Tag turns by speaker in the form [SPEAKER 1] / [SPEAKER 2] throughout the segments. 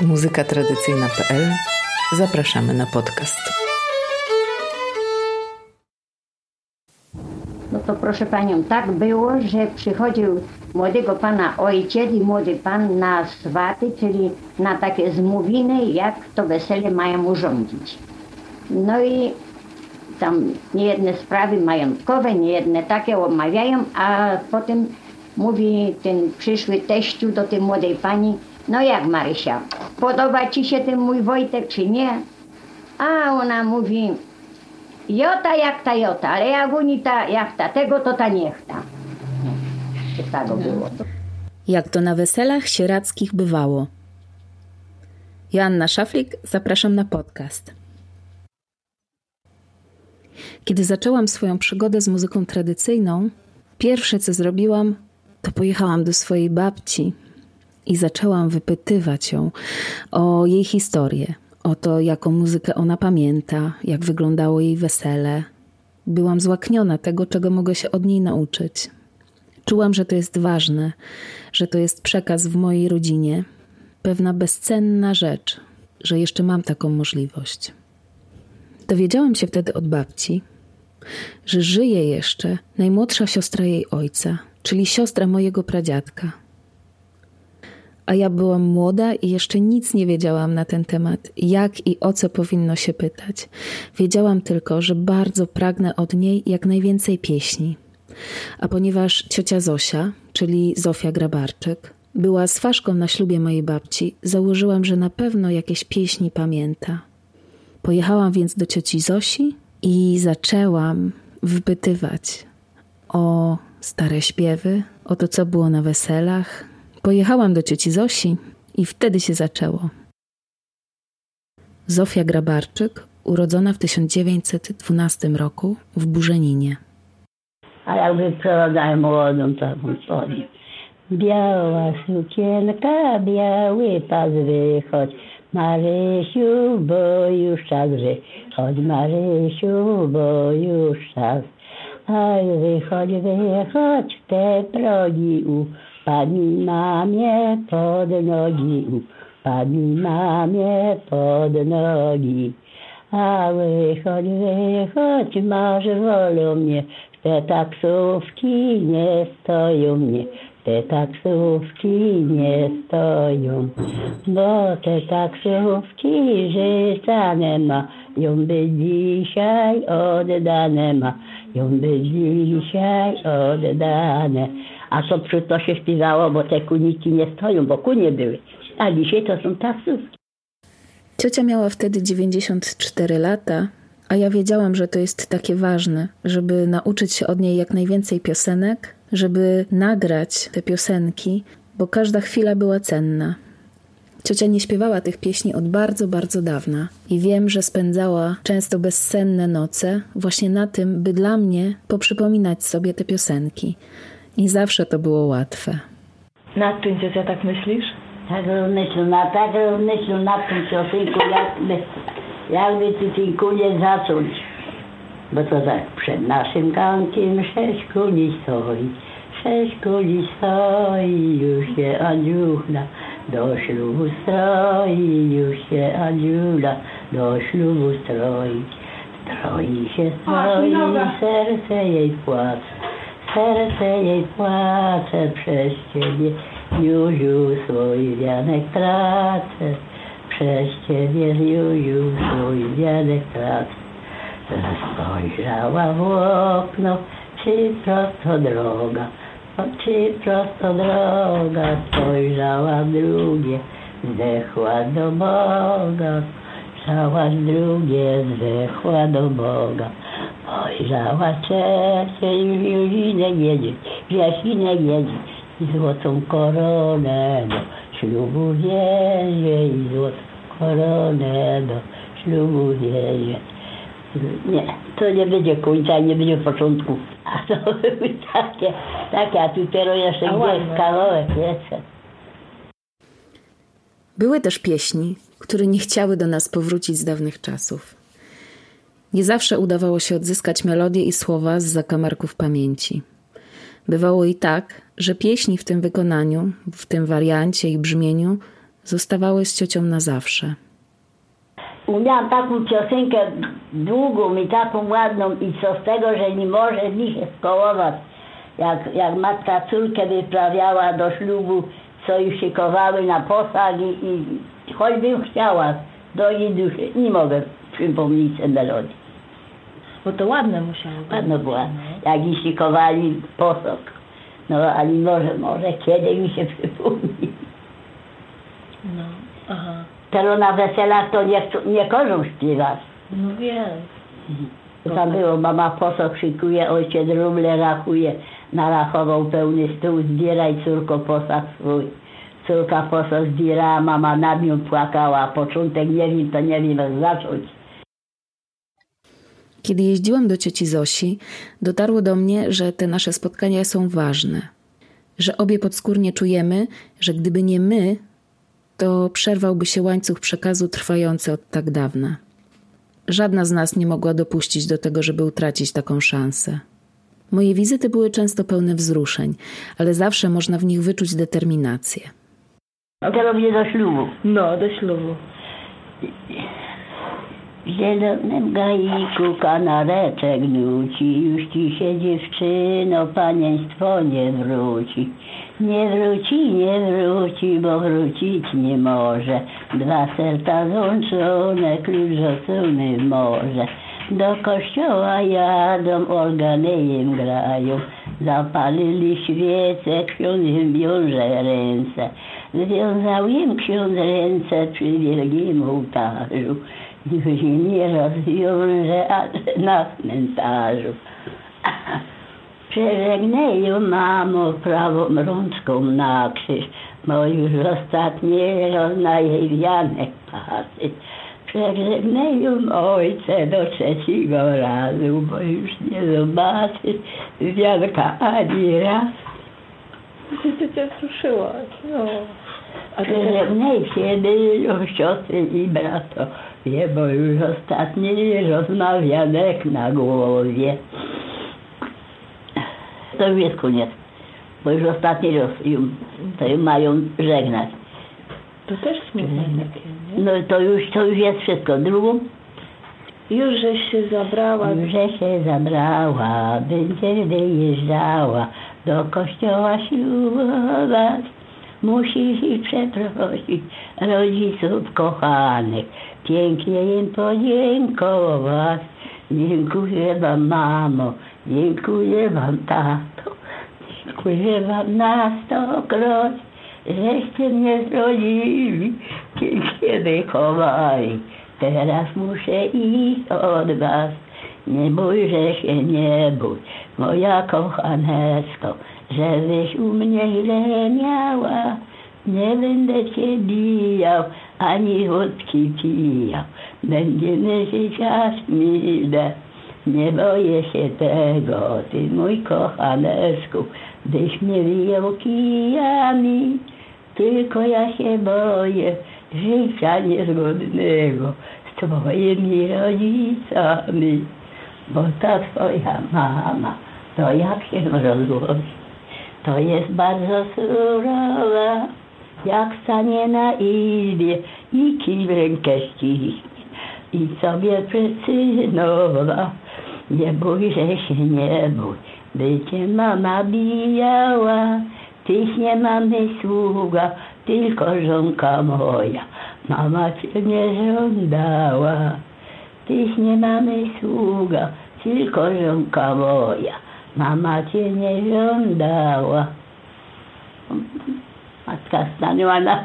[SPEAKER 1] muzykatradycyjna.pl Zapraszamy na podcast.
[SPEAKER 2] No to proszę panią, tak było, że przychodził młodego pana ojciec i młody pan na swaty, czyli na takie zmówiny, jak to wesele mają urządzić. No i tam niejedne sprawy majątkowe, niejedne takie omawiają, a potem mówi ten przyszły teściu do tej młodej pani, no jak Marysia, podoba ci się ten mój Wojtek czy nie? A ona mówi, jota jak ta jota, ale jak jak ta tego, to ta niech ta. Tak było.
[SPEAKER 3] Jak to na weselach sierackich bywało. Joanna Szaflik, zapraszam na podcast. Kiedy zaczęłam swoją przygodę z muzyką tradycyjną, pierwsze co zrobiłam, to pojechałam do swojej babci i zaczęłam wypytywać ją o jej historię, o to, jaką muzykę ona pamięta, jak wyglądało jej wesele. Byłam złakniona tego, czego mogę się od niej nauczyć. Czułam, że to jest ważne, że to jest przekaz w mojej rodzinie, pewna bezcenna rzecz, że jeszcze mam taką możliwość. Dowiedziałam się wtedy od babci, że żyje jeszcze najmłodsza siostra jej ojca, czyli siostra mojego pradziadka. A ja byłam młoda i jeszcze nic nie wiedziałam na ten temat, jak i o co powinno się pytać. Wiedziałam tylko, że bardzo pragnę od niej jak najwięcej pieśni. A ponieważ ciocia Zosia, czyli Zofia Grabarczyk, była swaszką na ślubie mojej babci, założyłam, że na pewno jakieś pieśni pamięta. Pojechałam więc do cioci Zosi i zaczęłam wypytywać o stare śpiewy, o to, co było na weselach. Pojechałam do cioci Zosi i wtedy się zaczęło. Zofia Grabarczyk, urodzona w 1912 roku w Burzeninie.
[SPEAKER 4] A jak wyprowadzają młodą taką soli. Biała sukienka, biały pas wychodź. Marysiu, bo już czas wychodź. Marysiu, bo już czas. Aj, wychodź, wychodź w te progi upadnij mamie pod nogi, upadnij mamie pod nogi. A wychodź, wychodź, masz wolą mnie, te taksówki nie stoją mnie, te taksówki nie stoją, bo te taksówki życia ma, ją by dzisiaj oddane ma, ją by dzisiaj oddane. A co przy to się śpiewało, bo te kuniki nie stoją, bo kunie były, a dzisiaj to są taksówki.
[SPEAKER 3] Ciocia miała wtedy 94 lata, a ja wiedziałam, że to jest takie ważne, żeby nauczyć się od niej jak najwięcej piosenek, żeby nagrać te piosenki, bo każda chwila była cenna. Ciocia nie śpiewała tych pieśni od bardzo, bardzo dawna i wiem, że spędzała często bezsenne noce właśnie na tym, by dla mnie poprzypominać sobie te piosenki. I zawsze to było łatwe.
[SPEAKER 5] Nad czym ciocia tak myślisz?
[SPEAKER 4] Tak myślę na, tak myślę nad tym piosenką, jakby, jakby ty tej kunie zacząć. Bo to tak, przed naszym gankiem sześć kuli stoi, sześć kuli stoi, już się Aniula do ślubu stroi, już się Aniula do ślubu stroi. Stroi się stroi, serce jej płacze, serce jej płacze przez ciebie. Juju, swój wianek tracę, przez ciebie Juju, swój wianek tracę. Spojrzała w okno, czy prosto droga, czy prosto droga, spojrzała drugie, zdechła do Boga, spojrzała drugie, zdechła do Boga. Już Juzinę jedzie, Jasinę jedzie, i złotą koronę do ślubu wiezie, i złotą koronę do ślubu wiezie. Nie, to nie będzie końca, nie będzie początku. A to były takie, takie, a tu teraz jeszcze gdzieś kawałek jeszcze.
[SPEAKER 3] Były też pieśni, które nie chciały do nas powrócić z dawnych czasów. Nie zawsze udawało się odzyskać melodię i słowa z zakamarków pamięci. Bywało i tak, że pieśni w tym wykonaniu, w tym wariancie i brzmieniu zostawały z ciocią na zawsze.
[SPEAKER 4] Umiałam taką piosenkę długą i taką ładną i co z tego, że nie może mi się skołować. Jak, jak matka córkę wyprawiała do ślubu, co już szykowały na posag i, i choćbym chciała do jej duszy, nie mogę przypomnieć sobie melodii.
[SPEAKER 5] Bo to ładne musiało być.
[SPEAKER 4] Ładno była, jak i szykowali posag. No ale może, może kiedy mi się przypomni.
[SPEAKER 5] No, aha.
[SPEAKER 4] Teraz na weselach to nie, nie każą śpiewać.
[SPEAKER 5] No wiem.
[SPEAKER 4] To Tam było, mama posag szykuje, ojciec ruble rachuje, narachował pełny stół, zbieraj córko posag swój. Córka mama płakała, początek nie wiem, to nie wiem jak zacząć.
[SPEAKER 3] Kiedy jeździłam do cioci Zosi, dotarło do mnie, że te nasze spotkania są ważne. Że obie podskórnie czujemy, że gdyby nie my, to przerwałby się łańcuch przekazu trwający od tak dawna. Żadna z nas nie mogła dopuścić do tego, żeby utracić taką szansę. Moje wizyty były często pełne wzruszeń, ale zawsze można w nich wyczuć determinację.
[SPEAKER 4] Teraz mnie do ślubu.
[SPEAKER 5] No, do ślubu.
[SPEAKER 4] W zielonym gaiku kanareczek nuci, już ci się dziewczyno, panieństwo nie wróci. Nie wróci, nie wróci, bo wrócić nie może. Dwa serca złączone, klucz rzucony w morze. Do kościoła jadą, organejem grają. Zapalili świece, ksiądz im wiąże ręce. Związał im ksiądz ręce przy wielkim ołtarzu. Już nie rozwiąże na cmentarzu. Przeżegneją mamo prawą rączką na krzyż, bo już ostatniego na jej wianek patrzy. Przeżegneją ojce do trzeciego razu, bo już nie zobaczy wianka ani raz.
[SPEAKER 5] Ty się cię wzruszyłaś. No. A ty
[SPEAKER 4] Przeżegnaj się byją siostry i bratowie, bo już ostatni rozmawianek na głowie. To już jest koniec, bo już ostatni raz to ją mają żegnać.
[SPEAKER 5] to też smutne takie, nie?
[SPEAKER 4] No to już, to już jest wszystko. Drugą,
[SPEAKER 5] Już żeś się zabrała.
[SPEAKER 4] że się zabrała, będzie wyjeżdżała do kościoła ślubować. Musisz ich przeprosić rodziców kochanych, pięknie im podziękować. Dziękuję wam mamo, dziękuję wam tato, dziękuję wam na stokroć, żeście mnie zrodzili, pięknie wychowali. Teraz muszę iść od was. Nie bójże się, nie bój, moja kochanesko, żebyś u mnie źle miała. Nie będę cię bijał, ani wódki pijał. Będziemy żyć aż mile. Nie boję się tego, ty mój kochanesku, byś mnie wyjął kijami. Tylko ja się boję życia niezgodnego z twoimi rodzicami. Bo ta twoja mama, to jak się rozłoży, to jest bardzo surowa. Jak stanie na izbie i kij w rękę ściśnie i sobie przycynowa. Nie bój, że się nie bój, by cię mama bijała. Tyś nie mamy sługa, tylko żonka moja. Mama cię nie żądała. Tyś nie mamy sługa, tylko żonka moja. Mama cię nie żądała. Matka stanęła na...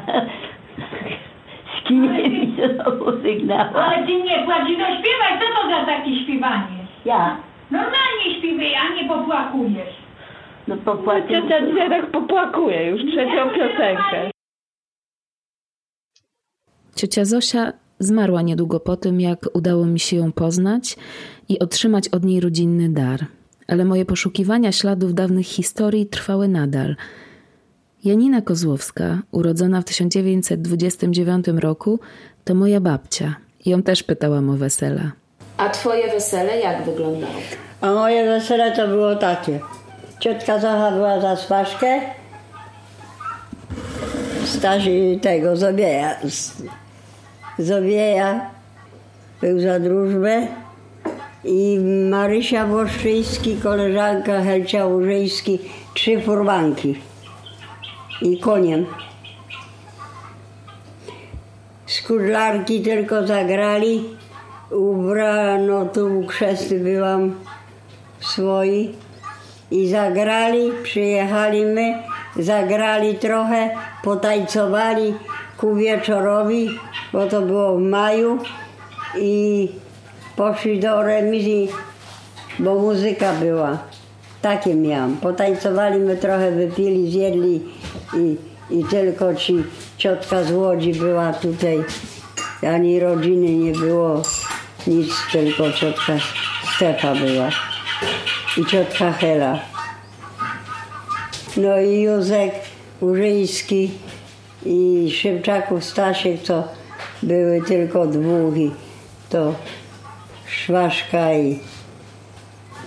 [SPEAKER 4] Kijem i znowu sygnała.
[SPEAKER 6] Ale ty nie płacz, no śpiewaj, co to za takie śpiewanie?
[SPEAKER 4] Ja,
[SPEAKER 6] Normalnie śpiewaj, a nie popłakujesz.
[SPEAKER 4] no popłacił.
[SPEAKER 5] Ciocia dzisiaj tak popłakuje już trzecią piosenkę.
[SPEAKER 3] Ciocia Zosia zmarła niedługo po tym, jak udało mi się ją poznać i otrzymać od niej rodzinny dar. Ale moje poszukiwania śladów dawnych historii trwały nadal. Janina Kozłowska, urodzona w 1929 roku, to moja babcia. Ją też pytałam o wesela.
[SPEAKER 7] A twoje wesele jak wyglądało?
[SPEAKER 8] A moje wesele to było takie. Ciotka Zocha była za Spaszkę, Stasi tego Zobieja. Zobieja był za drużbę i Marysia Włoszczyński, koleżanka Helcia Łużyński, trzy furmanki. I koniem. Skudlarki tylko zagrali, ubrano tu krzesty byłam swoi i zagrali, przyjechali my, zagrali trochę, potańcowali ku wieczorowi, bo to było w maju. I poszli do remizji, bo muzyka była. Takie miałam. Potańcowali my trochę, wypili, zjedli i, i tylko ci ciotka z Łodzi była tutaj. Ani rodziny nie było, nic, tylko ciotka Stefa była i ciotka Hela. No i Józek Urzyński i Szymczaków Stasiek, to były tylko dwóch i to Szwaszka i,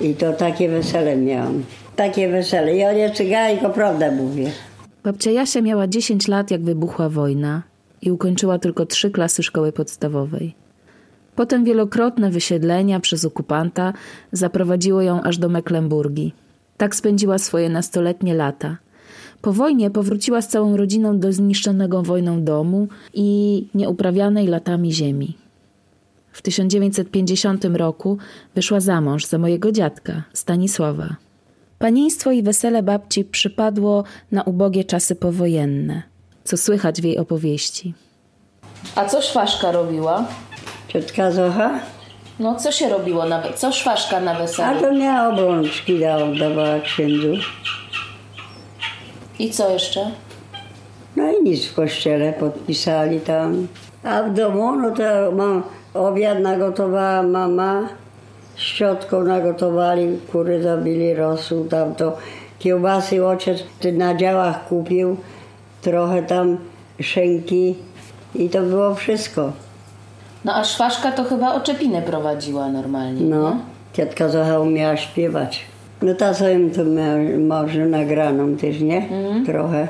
[SPEAKER 8] i to takie wesele miałam. Takie wesele. Ja nie cygan, tylko prawdę mówię.
[SPEAKER 3] Babcia Jasia miała 10 lat, jak wybuchła wojna i ukończyła tylko trzy klasy szkoły podstawowej. Potem wielokrotne wysiedlenia przez okupanta zaprowadziło ją aż do Mecklenburgii. Tak spędziła swoje nastoletnie lata. Po wojnie powróciła z całą rodziną do zniszczonego wojną domu i nieuprawianej latami ziemi. W 1950 roku wyszła za mąż za mojego dziadka, Stanisława. Panieństwo i wesele babci przypadło na ubogie czasy powojenne, co słychać w jej opowieści.
[SPEAKER 7] A co szwaszka robiła?
[SPEAKER 8] Ciotka Zocha?
[SPEAKER 7] No co się robiło na we- Co szwaszka na
[SPEAKER 8] A
[SPEAKER 7] weselu?
[SPEAKER 8] to miała obrączki, dała, dawała księdzu.
[SPEAKER 7] I co jeszcze?
[SPEAKER 8] No i nic w kościele podpisali tam. A w domu, no to mam, obiad nagotowała mama, z ciotką nagotowali, kury zabili, rosół, tam to kiełbasy ojciec na działach kupił, trochę tam szynki i to było wszystko.
[SPEAKER 7] No a szwaszka to chyba oczepiny prowadziła normalnie.
[SPEAKER 8] No,
[SPEAKER 7] nie?
[SPEAKER 8] ciotka Zocha umiała śpiewać. No ta sobie to może nagraną też, nie? Trochę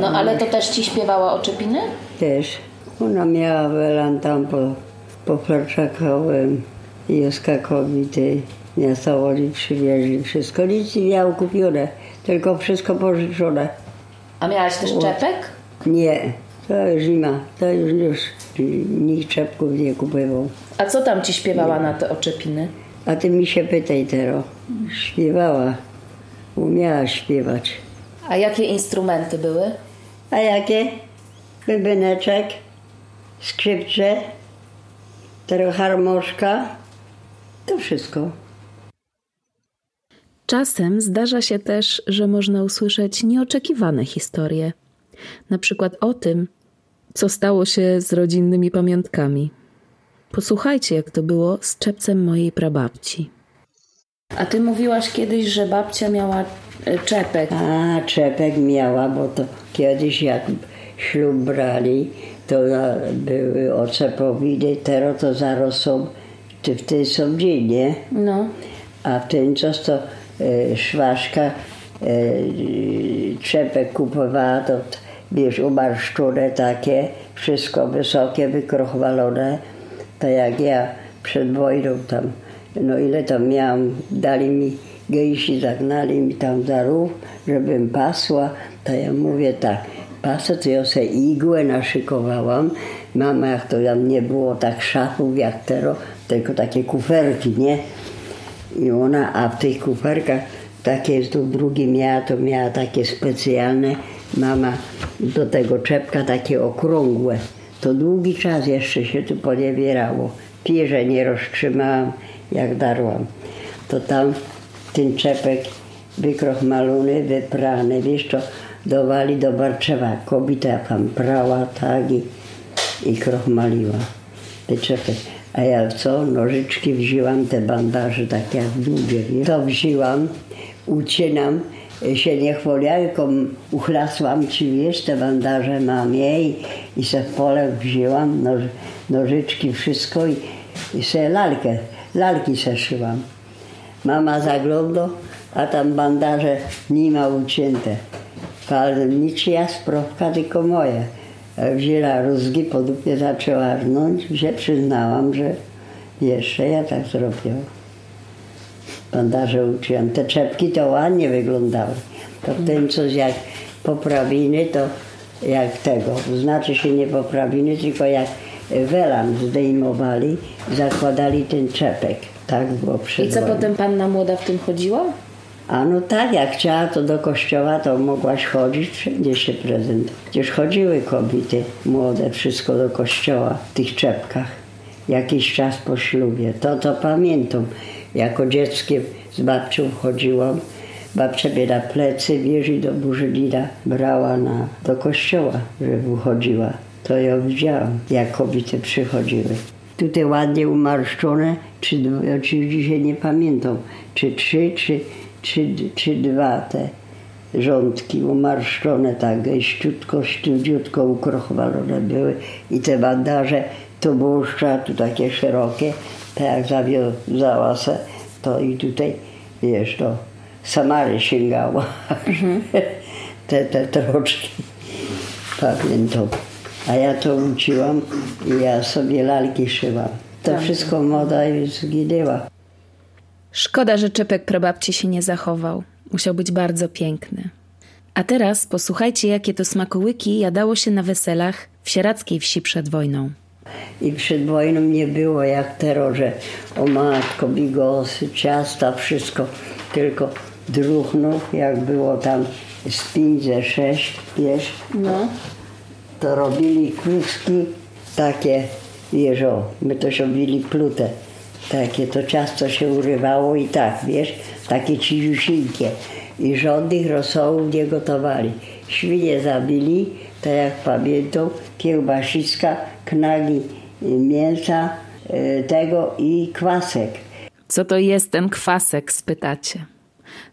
[SPEAKER 7] No ale to też ci śpiewała oczepiny?
[SPEAKER 8] też. Ona miała welan tam po, po Flarczakowym i Oskakowi tej miasta Łodzi przywieźli wszystko. Nic nie miało kupione, tylko wszystko pożyczone.
[SPEAKER 7] A miałaś też czepek?
[SPEAKER 8] Nie, to już zima, to już, już nikt czepków nie kupował.
[SPEAKER 7] A co tam ci śpiewała na te oczepiny?
[SPEAKER 8] A ty mi się pytaj teraz. Śpiewała, umiała śpiewać.
[SPEAKER 7] A jakie instrumenty były?
[SPEAKER 8] A jakie? Bębeneczek, skrzypcze, trochę harmoszka. To wszystko.
[SPEAKER 3] Czasem zdarza się też, że można usłyszeć nieoczekiwane historie. Na przykład o tym, co stało się z rodzinnymi pamiątkami. Posłuchajcie, jak to było z czepcem mojej prababci.
[SPEAKER 7] A ty mówiłaś kiedyś, że babcia miała e, czepek.
[SPEAKER 8] A, czepek miała, bo to kiedyś jak ślub brali, to na- były ocepowiny, teraz to zaraz są ty- w tej sądzinie,
[SPEAKER 7] No.
[SPEAKER 8] a w ten czas to e, szwaszka e, czepek kupowała, to wiesz, umarszczone takie, wszystko wysokie, wykrochwalone, tak jak ja przed wojną tam, no ile tam miałam, dali mi gejsi, zagnali mi tam za rów, żebym pasła, to ja mówię tak, pasę to ja sobie igłę naszykowałam, mama jak to tam nie było tak szafów jak teraz, tylko takie kuferki, nie? I ona, a w tych kuferkach takie tu drugi miała, to miała takie specjalne, mama do tego czepka takie okrągłe. To długi czas jeszcze się tu poniewierało. Pierze nie roztrzymałam, jak darłam. To tam ten czepek wykrochmalony, wyprany, wiesz to dowali do Barczewa. Kobieta tam prała, tak i, krochmaliła. Czepek. A ja co? Nożyczki wzięłam, te bandaże takie jak długie, wiesz? To wzięłam, ucinam, się nie chwaliłam, tylko uchlasłam ci, wiesz, te bandaże mamie i, i se w pole wzięłam, noż, nożyczki, wszystko i, i se lalkę, lalki se szyłam. Mama zagląda, a tam bandaże nie ma ucięte. Ale niczyja sprawka, tylko moja. Wzięła rózgi, po dupie zaczęła rnąć, się przyznałam, że jeszcze ja tak zrobiłam. Bandaże uczyłam. Te czepki to ładnie wyglądały. To w tym coś jak poprawiny, to jak tego. Znaczy się nie poprawiny, tylko jak welan zdejmowali, zakładali ten czepek. Tak było przed
[SPEAKER 7] I co potem panna młoda w tym chodziła?
[SPEAKER 8] A no tak, jak chciała to do kościoła, to mogłaś chodzić, wszędzie się prezentować. Przecież chodziły kobiety młode, wszystko do kościoła w tych czepkach. Jakiś czas po ślubie. To to pamiętam. Jako dzieckiem z babcią chodziłam. Babcia mnie plecy, wiesz, i do Burzylina brała na, do kościoła, żeby uchodziła. To ją widziałam, jak kobiety przychodziły. Tutaj ładnie umarszczone, czy oczywiście dzisiaj nie pamiętam, czy trzy, czy, czy, czy dwa te rządki umarszczone, tak gęściutko, sztudziutko ukrochwalone były i te bandaże to błuszcza, tu takie szerokie, tak jak zawiązała se, to i tutaj, wiesz, to Samary sięgało. te, te troczki. Pamiętam. A ja to uczyłam i ja sobie lalki szyłam. To wszystko moda już zginęła.
[SPEAKER 3] Szkoda, że czepek prababci się nie zachował. Musiał być bardzo piękny. A teraz posłuchajcie, jakie to smakołyki jadało się na weselach w sieradzkiej wsi przed wojną.
[SPEAKER 8] I przed wojną nie było jak teraz, że o matko, bigosy, ciasta, wszystko. Tylko druchnów, jak było tam z pięć, ze sześć, wiesz,
[SPEAKER 7] No.
[SPEAKER 8] to robili kluski takie, wiesz, o, my to się robili plute. Takie to ciasto się urywało i tak, wiesz, takie ciziusieńkie. I żadnych rosołów nie gotowali. Świnie zabili, tak jak pamiętam, kiełbasiczka, knagi mięsa, y, tego i kwasek.
[SPEAKER 3] Co to jest ten kwasek, spytacie?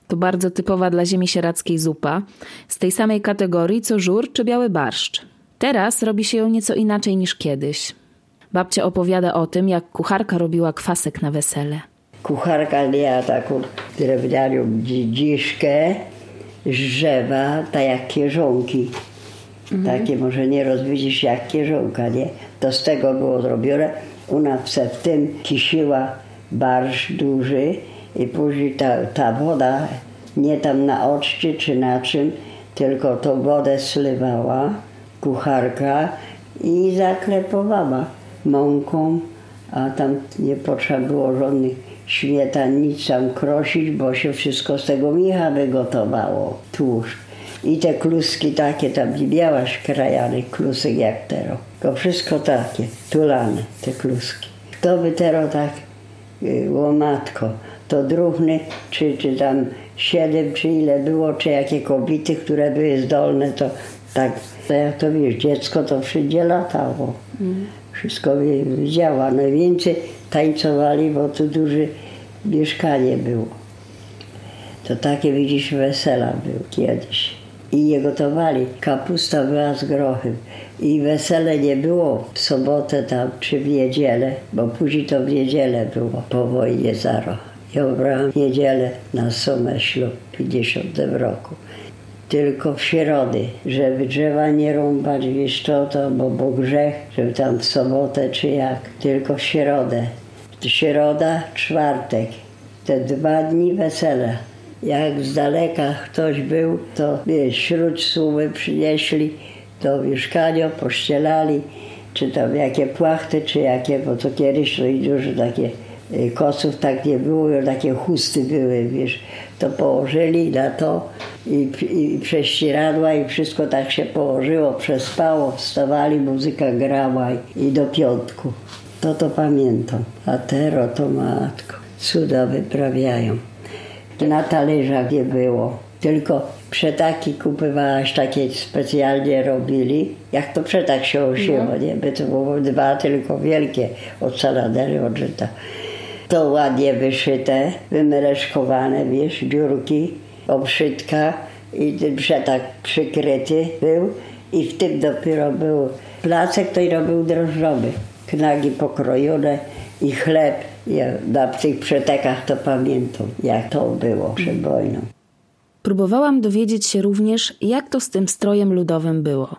[SPEAKER 3] To bardzo typowa dla ziemi sieradzkiej zupa, z tej samej kategorii co żur czy biały barszcz. Teraz robi się ją nieco inaczej niż kiedyś. Babcia opowiada o tym, jak kucharka robiła kwasek na wesele.
[SPEAKER 8] Kucharka miała taką drewnianą dziedziszkę z drzewa, tak jak kierzonki. Takie może nie rozwiedzisz jak kierzonka, nie? To z tego było zrobione. Ona se w tym kisiła barsz duży i później ta, ta woda nie tam na oczcie czy na czym, tylko tą wodę slewała kucharka i zaklepowała mąką, a tam nie potrzeba było żadnych śmietan, nic tam krosić, bo się wszystko z tego micha wygotowało, tłuszcz. I te kluski takie, tam nie miałaś krajanych klusek jak teraz, tylko wszystko takie, tulane te kluski. Kto by teraz tak y, łomatko, to druhny, czy, czy tam siedem, czy ile było, czy jakie kobiety, które były zdolne, to tak, to jak to wiesz, dziecko to wszędzie latało. Wszystko wiedziała. Najwięcej tańcowali, bo tu duże mieszkanie było. To takie widzisz wesela był kiedyś. I je gotowali. Kapusta była z grochem. I wesele nie było w sobotę tam czy w niedzielę, bo później to w niedzielę było po wojnie zaro. Ja brałam niedzielę na sumę ślub w 50 roku. Tylko w środy, żeby drzewa nie rąbać, wiesz co to, bo, bo grzech, żeby tam w sobotę czy jak, tylko w środę. Środa, czwartek, te dwa dni wesela. Jak z daleka ktoś był, to wiesz, śród słowy przynieśli do mieszkania, pościelali, czy tam jakie płachty, czy jakie, bo to kiedyś to i dużo takie kosów tak nie było, takie chusty były, wiesz, to położyli na to i, i prześcieradła i wszystko tak się położyło, przespało, wstawali, muzyka grała i, i do piątku. To to pamiętam. A teraz to matko, cuda wyprawiają. Na talerzach nie było. Tylko przetaki kupywałaś, takie specjalnie robili. Jak to przetak się osiło, nie? By to było dwa tylko wielkie od saladery, od żyta. To ładnie wyszyte, wymereszkowane, wiesz, dziurki, obszytka i przetak przykryty był i w tym dopiero był placek, to i robił drożdżowy. Knagi pokrojone i chleb. Ja na tych przetekach to pamiętam, jak to było przed wojną.
[SPEAKER 3] Próbowałam dowiedzieć się również, jak to z tym strojem ludowym było.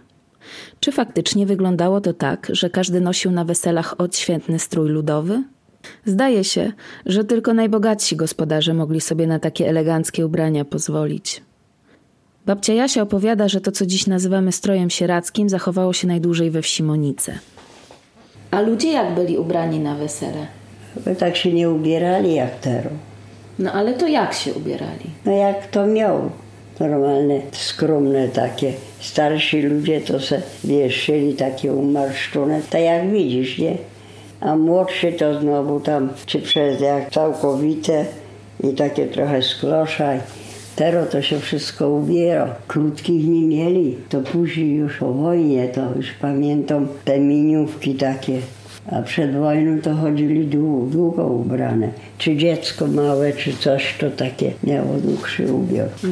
[SPEAKER 3] Czy faktycznie wyglądało to tak, że każdy nosił na weselach odświętny strój ludowy? Zdaje się, że tylko najbogatsi gospodarze mogli sobie na takie eleganckie ubrania pozwolić. Babcia Jasia opowiada, że to, co dziś nazywamy strojem sierackim, zachowało się najdłużej we wsi Monice.
[SPEAKER 7] A ludzie jak byli ubrani na wesele?
[SPEAKER 8] Bo tak się nie ubierali jak teraz.
[SPEAKER 7] No ale to jak się ubierali?
[SPEAKER 8] No jak to miał. Normalne, skromne takie. Starsi ludzie to se wieszyli takie umarszczone, tak jak widzisz, nie? A młodszy to znowu tam, czy przez jak całkowite i takie trochę skloszaj. Teraz to się wszystko ubiera. Krótkich nie mieli. To później już o wojnie, to już pamiętam te miniówki takie. A przed wojną to chodzili długo, długo ubrane. Czy dziecko małe, czy coś, to takie miało dłuższy ubiór.
[SPEAKER 9] To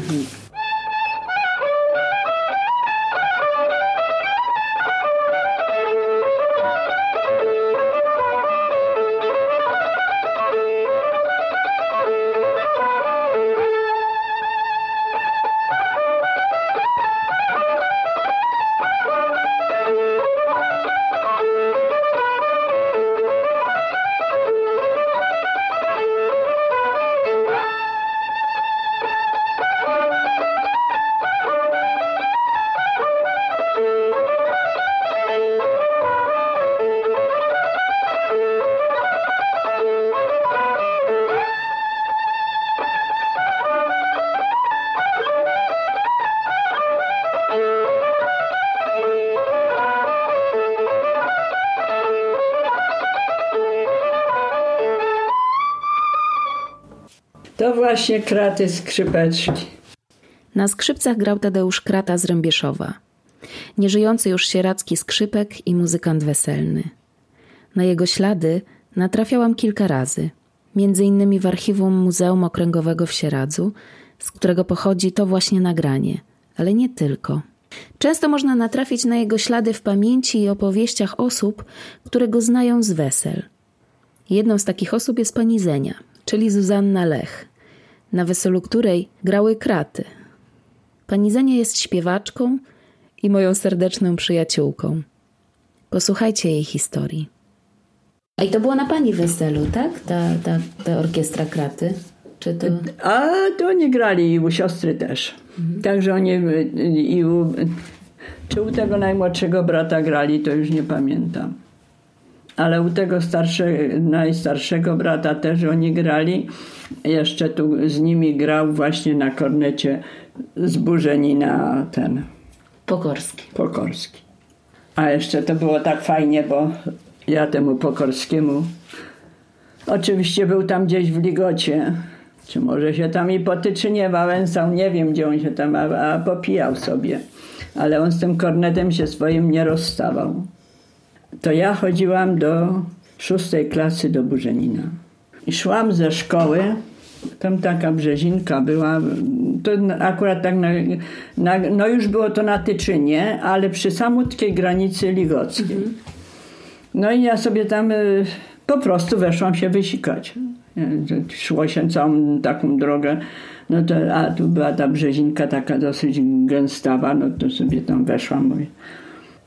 [SPEAKER 9] właśnie kraty skrzypeczki.
[SPEAKER 3] Na skrzypcach grał Tadeusz Krata z Rębieszowa. Nieżyjący już sieracki skrzypek i muzykant weselny. Na jego ślady natrafiałam kilka razy. Między innymi w archiwum Muzeum Okręgowego w Sieradzu, z którego pochodzi to właśnie nagranie, ale nie tylko. Często można natrafić na jego ślady w pamięci i opowieściach osób, które go znają z wesel. Jedną z takich osób jest pani Zenia, czyli Zuzanna Lech, na weselu której grały kraty. Pani Zenia jest śpiewaczką i moją serdeczną przyjaciółką. Posłuchajcie jej historii.
[SPEAKER 7] A i to było na pani weselu, tak? Ta, ta, ta orkiestra kraty? Czy to...
[SPEAKER 9] A to oni grali i u siostry też. Także oni y, i u, czy u tego najmłodszego brata grali, to już nie pamiętam. Ale u tego starsze, najstarszego brata też oni grali. Jeszcze tu z nimi grał właśnie na kornecie zburzenina ten
[SPEAKER 7] Pokorski.
[SPEAKER 9] Pokorski. A jeszcze to było tak fajnie, bo ja temu Pokorskiemu oczywiście był tam gdzieś w ligocie. Czy może się tam i potyczy nie wałęsał, nie wiem gdzie on się tam, a, a popijał sobie. Ale on z tym kornetem się swoim nie rozstawał. To ja chodziłam do szóstej klasy do Burzenina. I szłam ze szkoły, tam taka brzezinka była, to akurat tak na, na, no już było to na Tyczynie, ale przy samutkiej granicy ligockiej. No i ja sobie tam y, po prostu weszłam się wysikać. Szło się całą taką drogę, no to, a tu była ta brzezinka taka dosyć gęstawa, no to sobie tam weszłam. Mówię.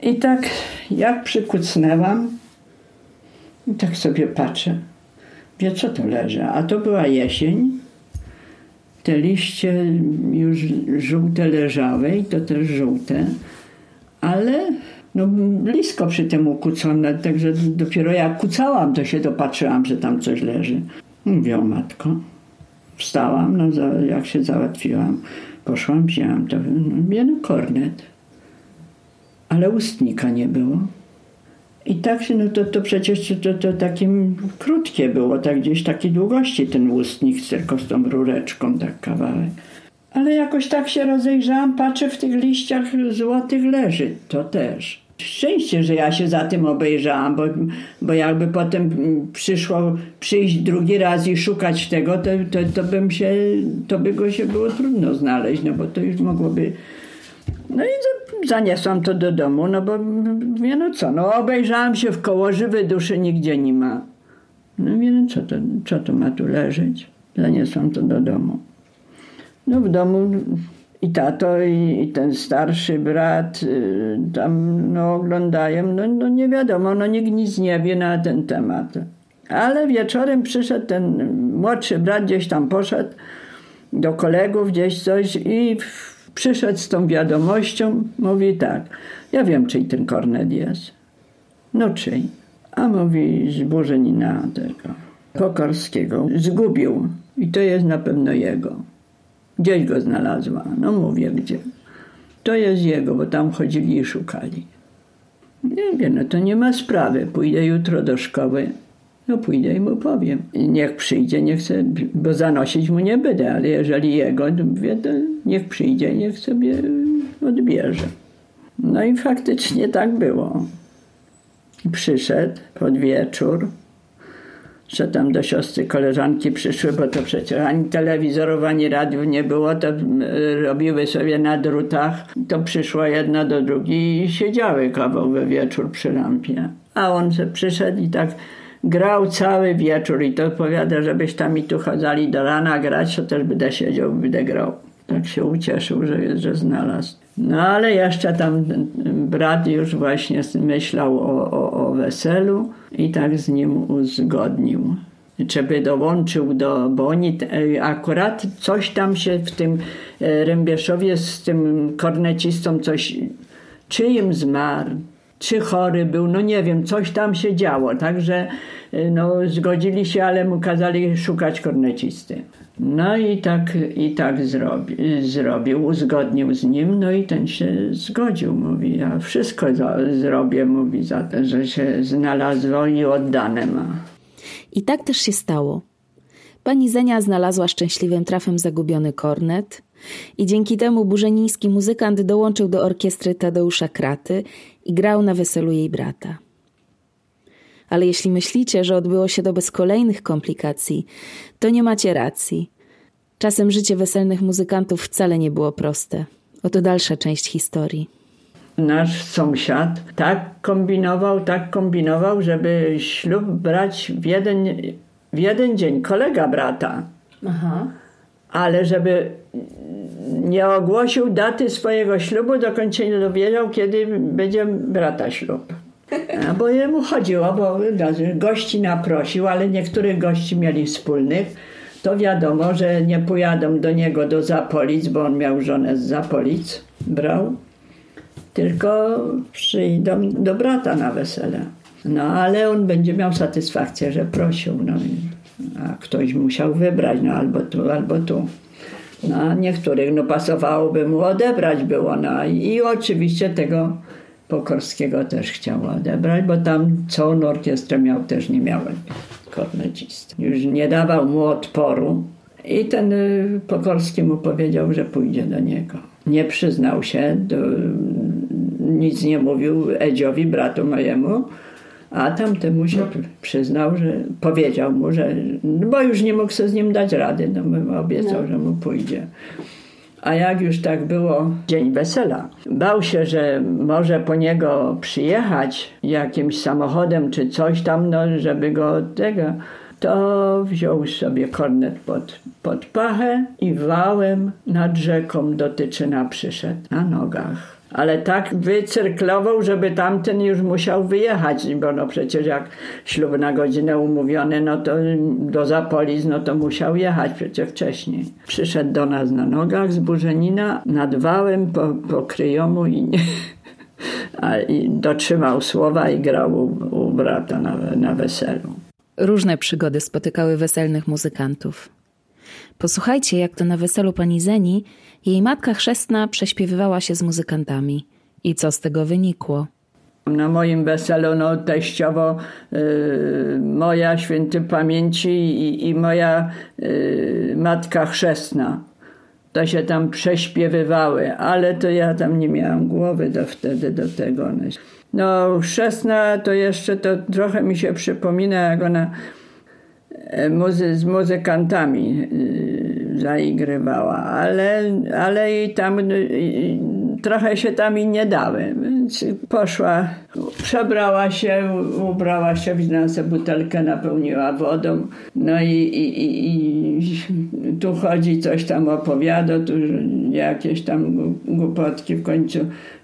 [SPEAKER 9] I tak jak przykucnęłam, i tak sobie patrzę. Wie, co to leży? A to była jesień. Te liście już żółte leżały i to też żółte. Ale no, blisko przy tym ukucone, także dopiero jak kucałam, to się dopatrzyłam, że tam coś leży. Mówię, o matko. Wstałam, no, jak się załatwiłam, poszłam, wzięłam to, no, jeden kornet. Ale ustnika nie było. I tak się, no to, to przecież to, to takim krótkie było, tak gdzieś takiej długości ten ustnik, tylko z tą rureczką, tak kawałek. Ale jakoś tak się rozejrzałam, patrzę w tych liściach złotych leży, to też. Szczęście, że ja się za tym obejrzałam, bo, bo jakby potem przyszło przyjść drugi raz i szukać tego, to, to, to bym się, to by go się było trudno znaleźć, no bo to już mogłoby... No i zaniosłam to do domu, no bo mówię, no co, no obejrzałam się w koło, żywej duszy nigdzie nie ma. No mówię, no co to, co to ma tu leżeć? Zaniosłam to do domu. No w domu i tato, i, i ten starszy brat y, tam no, oglądają. No, no nie wiadomo, no nikt nic nie wie na ten temat. Ale wieczorem przyszedł ten młodszy brat, gdzieś tam poszedł do kolegów, gdzieś coś i przyszedł z tą wiadomością. Mówi tak, ja wiem, czyj ten kornet jest. No czyj? A mówi z Burzenina tego Pokorskiego. Zgubił. I to jest na pewno jego. Gdzieś go znalazła. No mówię gdzie. To jest jego, bo tam chodzili i szukali. Nie wiem, no to nie ma sprawy. Pójdę jutro do szkoły. No pójdę i mu powiem. Niech przyjdzie, niech sobie, bo zanosić mu nie będę, ale jeżeli jego, mówię, to niech przyjdzie, niech sobie odbierze. No i faktycznie tak było. Przyszedł pod wieczór, że tam do siostry koleżanki przyszły, bo to przecież ani telewizorów, ani radiów nie było, to robiły sobie na drutach. To przyszła jedna do drugiej i siedziały kawał we wieczór przy lampie. A on przyszedł i tak grał cały wieczór i to powiada, żebyś tam i tu chodzali do rana grać, to też będę siedział, będę grał. Tak się ucieszył, że, że znalazł. No ale jeszcze tam brat już właśnie myślał o, o, o weselu i tak z nim uzgodnił. Żeby dołączył do, bo oni akurat coś tam się w tym e, Rębieszowie z tym kornecistą coś, czy im zmarł, czy chory był, no nie wiem, coś tam się działo, także e, no, zgodzili się, ale mu kazali szukać kornecisty. No i tak, i tak zrobi, zrobił, uzgodnił z nim, no i ten się zgodził, mówi, ja wszystko za, zrobię, mówi, za to, że się znalazło i oddane ma.
[SPEAKER 3] I tak też się stało. Pani Zenia znalazła szczęśliwym trafem zagubiony kornet i dzięki temu burzeniński muzykant dołączył do orkiestry Tadeusza Kraty i grał na weselu jej brata. Ale jeśli myślicie, że odbyło się to bez kolejnych komplikacji, to nie macie racji. Czasem życie weselnych muzykantów wcale nie było proste. Oto dalsza część historii.
[SPEAKER 9] Nasz sąsiad tak kombinował, tak kombinował, żeby ślub brać w jeden, w jeden dzień. Kolega brata. Aha. Ale żeby nie ogłosił daty swojego ślubu, dokąd się nie dowiedział, kiedy będzie brata ślub. Bo jemu chodziło, bo gości naprosił, ale niektórych gości mieli wspólnych. To wiadomo, że nie pojadą do niego do Zapolic, bo on miał żonę z Zapolic, brał. Tylko przyjdą do brata na wesele. No ale on będzie miał satysfakcję, że prosił. No, a ktoś musiał wybrać, no albo tu, albo tu. No, a niektórych no, pasowałoby mu odebrać było. No i oczywiście tego Pokorskiego też chciał odebrać, bo tam całą orkiestrę miał, też nie miałem kornecista. Już nie dawał mu odporu i ten y, Pokorski mu powiedział, że pójdzie do niego. Nie przyznał się, do, nic nie mówił Edziowi, bratu mojemu, a tamtemu się przyznał, że powiedział mu, że no bo już nie mógł sobie z nim dać rady, no obiecał, no. że mu pójdzie. A jak już tak było dzień wesela, bał się, że może po niego przyjechać jakimś samochodem czy coś tam, no, żeby go tego, to wziął sobie kornet pod, pod pachę i wałem nad rzeką do Tyczyna przyszedł na nogach ale tak wycyrklował, żeby tamten już musiał wyjechać, bo no przecież jak ślub na godzinę umówiony, no to do Zapolic, no to musiał jechać przecież wcześniej. Przyszedł do nas na nogach z Burzenina, nad wałem po, po kryjomu i, nie, a, i dotrzymał słowa i grał u, u brata na, na weselu.
[SPEAKER 3] Różne przygody spotykały weselnych muzykantów. Posłuchajcie, jak to na weselu pani Zeni jej matka chrzestna prześpiewywała się z muzykantami. I co z tego wynikło?
[SPEAKER 9] Na moim weselu no, teściowo y, moja święty pamięci i, i moja y, matka chrzestna. To się tam prześpiewywały, ale to ja tam nie miałam głowy do wtedy do tego. No chrzestna to jeszcze to trochę mi się przypomina, jak ona muzy z muzykantami y, zaigrywała, ale, ale i tam trochę się tam i nie dały, więc poszła, przebrała się, ubrała się, wzięła sobie butelkę, napełniła wodą, no i, i, i, i tu chodzi, coś tam opowiada, tu jakieś tam głupotki w końcu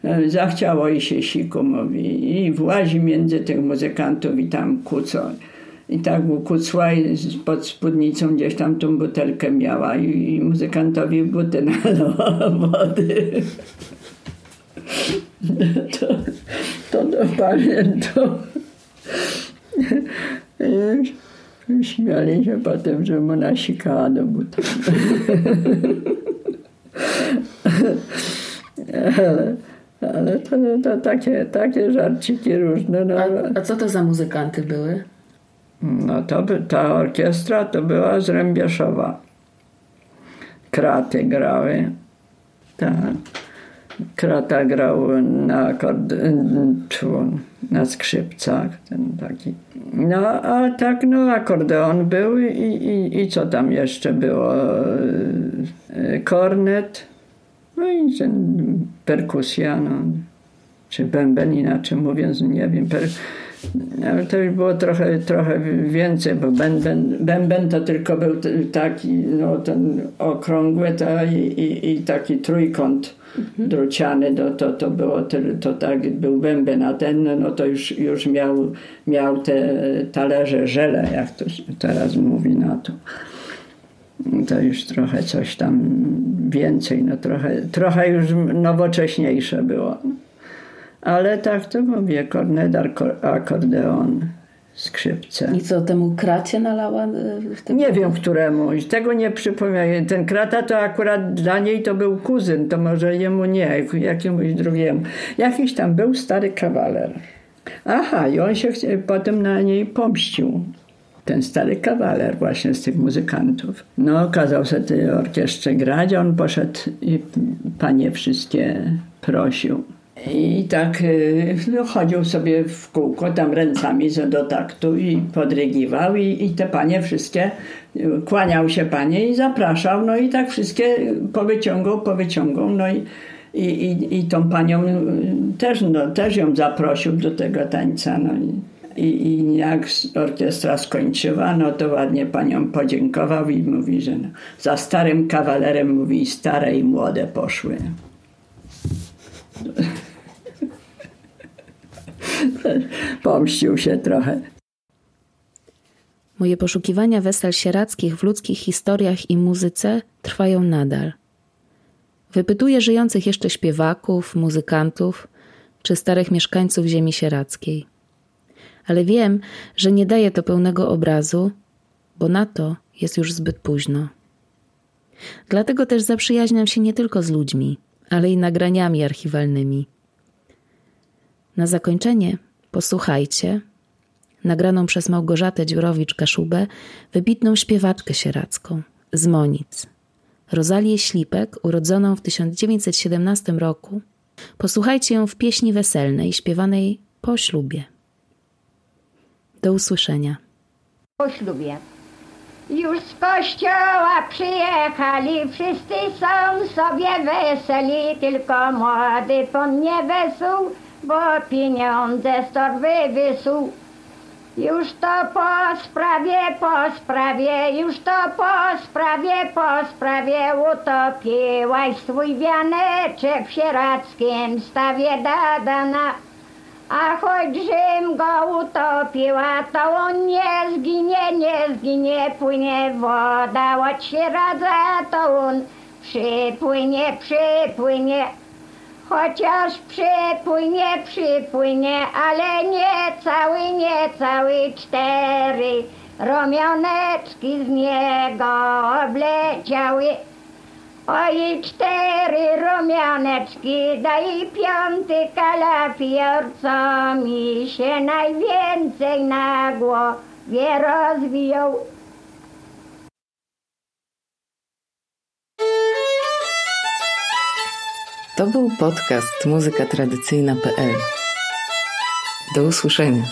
[SPEAKER 9] e, zachciało i się siku, mówi, i włazi między tych muzykantów i tam kłócą. I tak kucła i pod spódnicą gdzieś tam tą butelkę miała i, muzykantowi buty nalała wody. To, to, to pamiętam. I śmiali się potem, że mu nasikała do buta. Ale, ale to, to takie, takie żarciki różne. No.
[SPEAKER 7] A, a co to za muzykanty były?
[SPEAKER 9] No to by, ta orkiestra to była z Rębieszowa. Kraty grały. Tak. Krata grał na, akord, na skrzypcach, ten taki. No, a tak, no, akordeon był i, i, i co tam jeszcze było? Kornet, no i ten perkusja, no, czy bęben, inaczej mówiąc, nie wiem. Per, to już było trochę, trochę więcej, bo bęben, bęben to tylko był taki, no ten okrągły to i, i, i taki trójkąt mhm. druciany, to, to, to było to, to tak był bęben, a ten no to już, już miał, miał te talerze żele, jak to się teraz mówi na to. To już trochę coś tam więcej, no trochę, trochę już nowocześniejsze było. Ale tak to mówię, kornet, akordeon, skrzypce.
[SPEAKER 7] I co, temu kracie nalała? E,
[SPEAKER 9] nie wiem któremu, tego nie przypominam. Ten krata to akurat dla niej to był kuzyn, to może jemu nie, jakiemuś drugiemu. Jakiś tam był stary kawaler. Aha, i on się potem na niej pomścił. Ten stary kawaler właśnie z tych muzykantów. No, kazał sobie tej orkiestrze grać, a on poszedł i panie wszystkie prosił i tak y, no, chodził sobie w kółko tam ręcami do taktu i podrygiwał i, i te panie wszystkie, kłaniał się panie i zapraszał, no i tak wszystkie powyciągał, powyciągał, no i, i, i, i tą panią y, też, no, też ją zaprosił do tego tańca, no i, i, i jak orkiestra skończyła, no to ładnie panią podziękował i mówi, że no, za starym kawalerem, mówi, stare i młode poszły. Pomścił się trochę.
[SPEAKER 3] Moje poszukiwania wesel sierackich w ludzkich historiach i muzyce trwają nadal. Wypytuję żyjących jeszcze śpiewaków, muzykantów czy starych mieszkańców ziemi sierackiej. Ale wiem, że nie daje to pełnego obrazu, bo na to jest już zbyt późno. Dlatego też zaprzyjaźniam się nie tylko z ludźmi, ale i nagraniami archiwalnymi. Na zakończenie posłuchajcie nagraną przez Małgorzatę Dziurowicz-Kaszubę wybitną śpiewaczkę sieracką z Monic, Rozalię Ślipek, urodzoną w 1917 roku. Posłuchajcie ją w pieśni weselnej śpiewanej po ślubie. Do usłyszenia.
[SPEAKER 2] Po ślubie. Już z kościoła przyjechali, wszyscy są sobie weseli, tylko młody pan nie wesół, bo pieniądze z torby wysuł. Już to po sprawie, po sprawie, już to po sprawie, po sprawie utopiłaś swój wianeczek w sierackim stawie dadana. A choć Rzym go utopiła, to on nie zginie, nie zginie, płynie woda od Sieradza, to on przypłynie, przypłynie. Chociaż przypłynie, przypłynie, ale nie cały, nie cały cztery. Romioneczki z niego obleciały. Oj, cztery rumianeczki, daj piąty kalafior, co mi się najwięcej na głowie rozwijał.
[SPEAKER 1] To był podcast muzykatradycyjna.pl. Do usłyszenia.